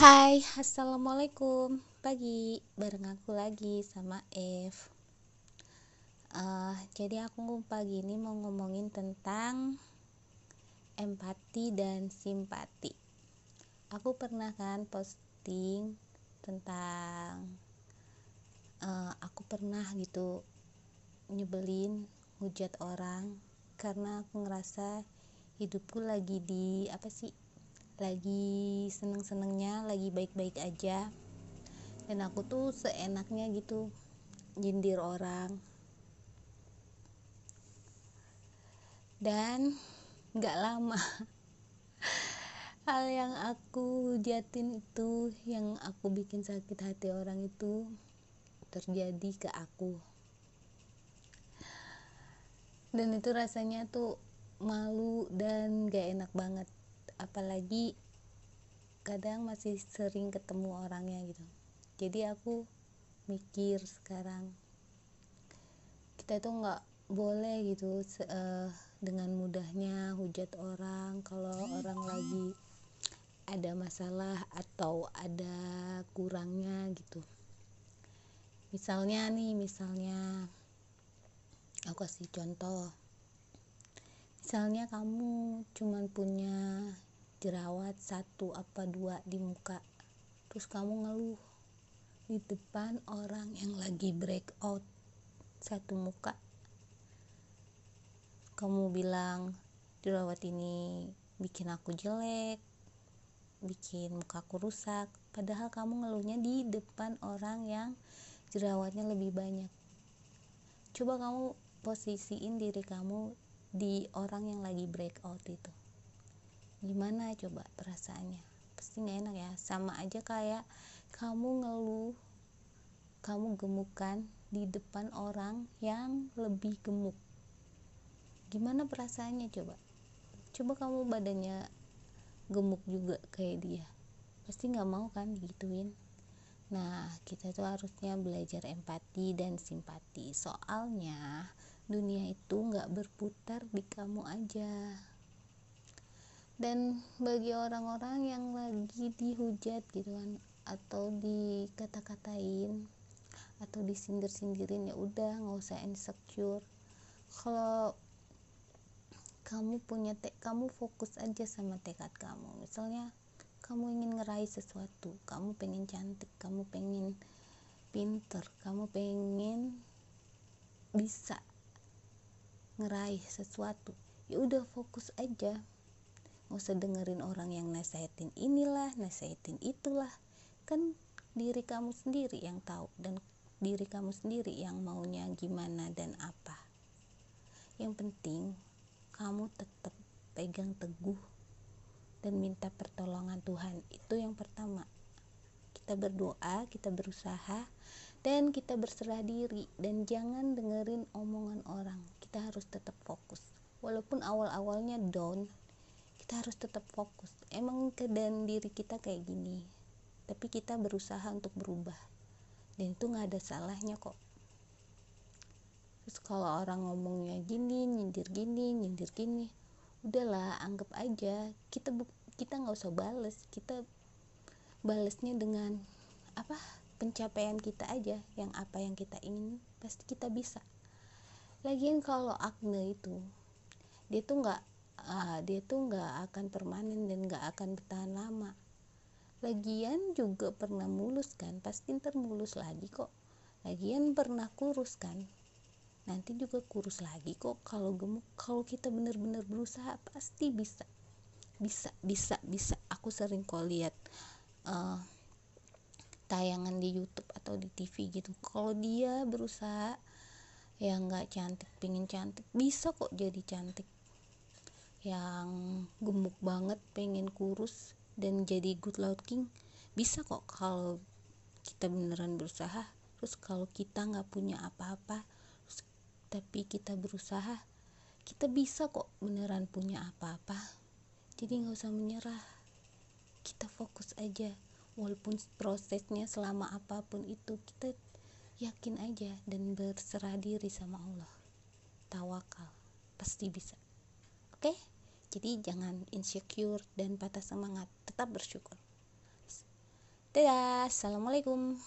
Hai, assalamualaikum pagi bareng aku lagi sama Eve. Uh, jadi aku pagi ini mau ngomongin tentang empati dan simpati. Aku pernah kan posting tentang uh, aku pernah gitu nyebelin hujat orang karena aku ngerasa hidupku lagi di apa sih lagi seneng-senengnya lagi baik-baik aja. Dan aku tuh seenaknya gitu jindir orang. Dan gak lama hal yang aku jatin itu yang aku bikin sakit hati orang itu terjadi ke aku. Dan itu rasanya tuh malu dan gak enak banget apalagi kadang masih sering ketemu orangnya gitu. Jadi aku mikir sekarang kita itu nggak boleh gitu uh, dengan mudahnya hujat orang kalau orang lagi ada masalah atau ada kurangnya gitu. Misalnya nih misalnya aku kasih contoh. Misalnya kamu cuman punya jerawat satu apa dua di muka. Terus kamu ngeluh di depan orang yang lagi breakout satu muka. Kamu bilang jerawat ini bikin aku jelek bikin mukaku rusak. Padahal kamu ngeluhnya di depan orang yang jerawatnya lebih banyak. Coba kamu posisiin diri kamu di orang yang lagi breakout itu gimana coba perasaannya? Pasti nggak enak ya. Sama aja kayak kamu ngeluh kamu gemukan di depan orang yang lebih gemuk. Gimana perasaannya coba? Coba kamu badannya gemuk juga kayak dia. Pasti nggak mau kan digituin? Nah kita tuh harusnya belajar empati dan simpati. Soalnya dunia itu nggak berputar di kamu aja dan bagi orang-orang yang lagi dihujat gitu kan atau dikata-katain atau disindir-sindirin ya udah nggak usah insecure. Kalau kamu punya te kamu fokus aja sama tekad kamu. Misalnya kamu ingin ngeraih sesuatu kamu pengen cantik kamu pengen pinter kamu pengen bisa ngeraih sesuatu ya udah fokus aja nggak usah dengerin orang yang nasihatin inilah nasihatin itulah. Kan diri kamu sendiri yang tahu dan diri kamu sendiri yang maunya gimana dan apa. Yang penting kamu tetap pegang teguh dan minta pertolongan Tuhan. Itu yang pertama. Kita berdoa kita berusaha dan kita berserah diri. Dan jangan dengerin omongan orang. Kita harus tetap fokus. Walaupun awal-awalnya down kita harus tetap fokus. Emang keadaan diri kita kayak gini tapi kita berusaha untuk berubah. Dan itu nggak ada salahnya kok. Terus kalau orang ngomongnya gini nyindir gini nyindir gini udahlah anggap aja. Kita kita nggak usah bales. Kita balesnya dengan apa pencapaian kita aja. Yang apa yang kita ingin pasti kita bisa. Lagian kalau akne itu dia tuh nggak uh, dia tuh nggak akan permanen dan nggak akan bertahan lama. Lagian juga pernah mulus kan pasti ntar mulus lagi kok. Lagian pernah kurus kan nanti juga kurus lagi kok. Kalau gemuk kalau kita bener-bener berusaha pasti bisa. Bisa bisa bisa. Aku sering kok lihat uh, tayangan di YouTube atau di TV gitu. Kalau dia berusaha ya nggak cantik pingin cantik bisa kok jadi cantik yang gemuk banget pengen kurus dan jadi good looking bisa kok kalau kita beneran berusaha. Terus kalau kita nggak punya apa-apa tapi kita berusaha kita bisa kok beneran punya apa-apa. Jadi nggak usah menyerah. Kita fokus aja. Walaupun prosesnya selama apa pun itu kita yakin aja dan berserah diri sama Allah. Tawakal pasti bisa oke? Jadi jangan insecure dan patah semangat. Tetap bersyukur. Dadah. Assalamualaikum